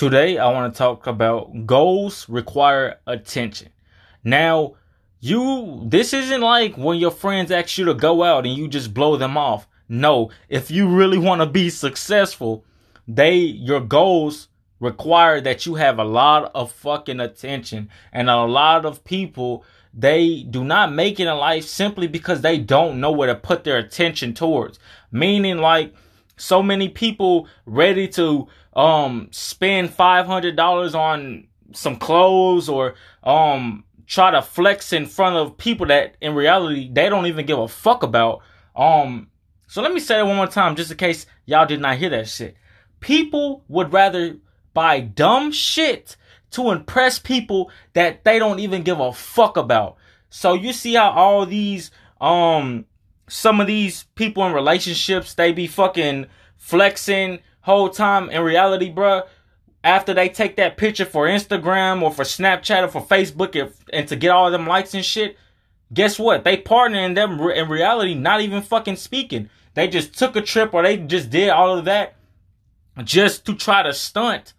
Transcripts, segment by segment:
Today, I want to talk about goals require attention. Now, you, this isn't like when your friends ask you to go out and you just blow them off. No, if you really want to be successful, they, your goals require that you have a lot of fucking attention and a lot of people they do not make it in life simply because they don't know where to put their attention towards meaning like so many people ready to um spend $500 on some clothes or um try to flex in front of people that in reality they don't even give a fuck about um so let me say it one more time just in case y'all did not hear that shit people would rather buy dumb shit to impress people that they don't even give a fuck about. So you see how all these um some of these people in relationships they be fucking flexing whole time in reality, bruh. After they take that picture for Instagram or for Snapchat or for Facebook and, and to get all them likes and shit, guess what? They partnering them in reality, not even fucking speaking. They just took a trip or they just did all of that just to try to stunt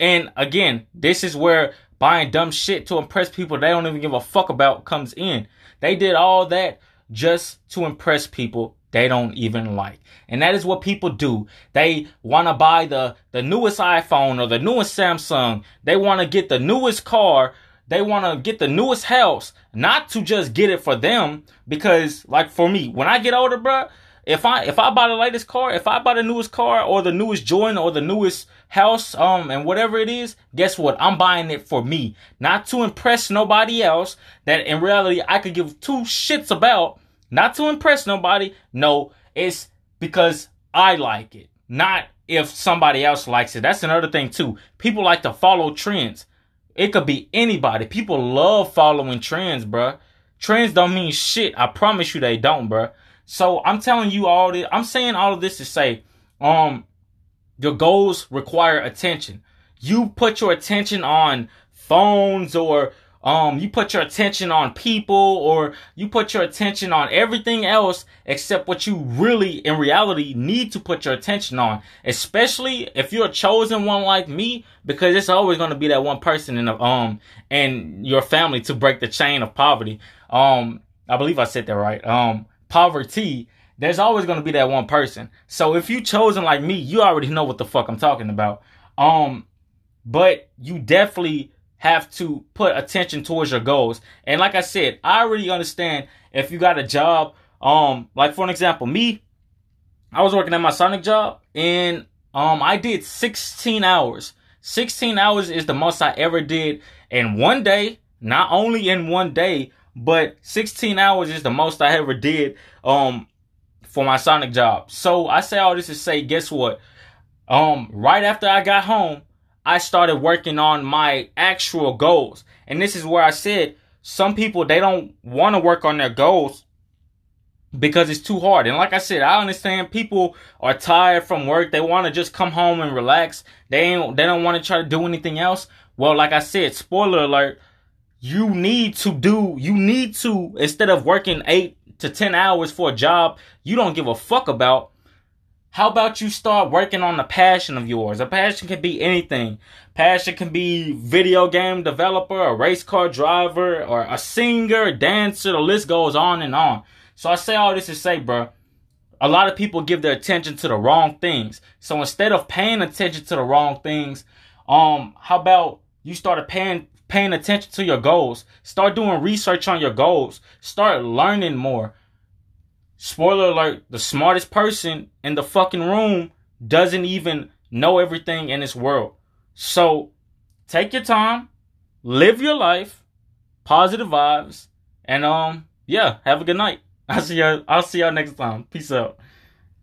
and again, this is where buying dumb shit to impress people they don't even give a fuck about comes in. They did all that just to impress people they don't even like. And that is what people do. They want to buy the, the newest iPhone or the newest Samsung. They want to get the newest car. They want to get the newest house, not to just get it for them. Because like for me, when I get older, bro, if I if I buy the latest car, if I buy the newest car or the newest joint or the newest house, um, and whatever it is, guess what? I'm buying it for me, not to impress nobody else. That in reality I could give two shits about, not to impress nobody. No, it's because I like it, not if somebody else likes it. That's another thing too. People like to follow trends. It could be anybody. People love following trends, bruh. Trends don't mean shit. I promise you they don't, bruh. So I'm telling you all this. I'm saying all of this to say, um, your goals require attention. You put your attention on phones or um you put your attention on people or you put your attention on everything else except what you really in reality need to put your attention on especially if you're a chosen one like me because it's always going to be that one person in the um and your family to break the chain of poverty um i believe i said that right um poverty there's always going to be that one person. So if you chosen like me, you already know what the fuck I'm talking about. Um, but you definitely have to put attention towards your goals. And like I said, I already understand if you got a job, um, like for an example, me, I was working at my Sonic job and um I did 16 hours. 16 hours is the most I ever did in one day, not only in one day, but 16 hours is the most I ever did um for my Sonic job. So I say all this to say, guess what? Um, right after I got home, I started working on my actual goals. And this is where I said some people they don't want to work on their goals because it's too hard. And like I said, I understand people are tired from work. They want to just come home and relax. They ain't they don't want to try to do anything else. Well, like I said, spoiler alert, you need to do you need to instead of working 8 to 10 hours for a job you don't give a fuck about, how about you start working on a passion of yours? A passion can be anything. Passion can be video game developer, a race car driver, or a singer, dancer. The list goes on and on. So I say all this to say, bro, a lot of people give their attention to the wrong things. So instead of paying attention to the wrong things, um, how about you start paying paying attention to your goals? Start doing research on your goals. Start learning more spoiler alert, the smartest person in the fucking room doesn't even know everything in this world. So take your time, live your life, positive vibes, and um yeah, have a good night. I'll see y'all I'll see y'all next time. Peace out.